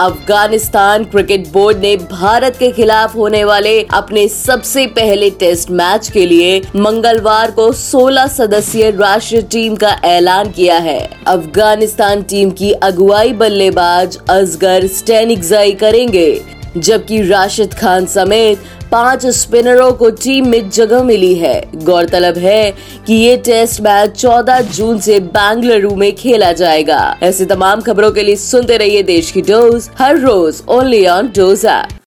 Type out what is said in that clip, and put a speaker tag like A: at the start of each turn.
A: Afghanistan cricket board ने भारत के खिलाफ होने वाले अपने सबसे पहले टेस्ट मैच के लिए मंगलवार को 16 सदस्यीय राष्ट्रीय टीम का ऐलान किया है। अफ़गानिस्तान टीम की अगुवाई बल्लेबाज असगर स्टेनिकजाई करेंगे। जबकि राशिद खान समेत पाँच स्पिनरों को टीम में जगह मिली है। गौरतलब है कि ये टेस्ट मैच 14 जून से बेंगलुरु में खेला जाएगा। ऐसी तमाम खबरों के लिए सुनते रहिए देश की डोज, हर रोज ओनली ऑन डोज ऐप।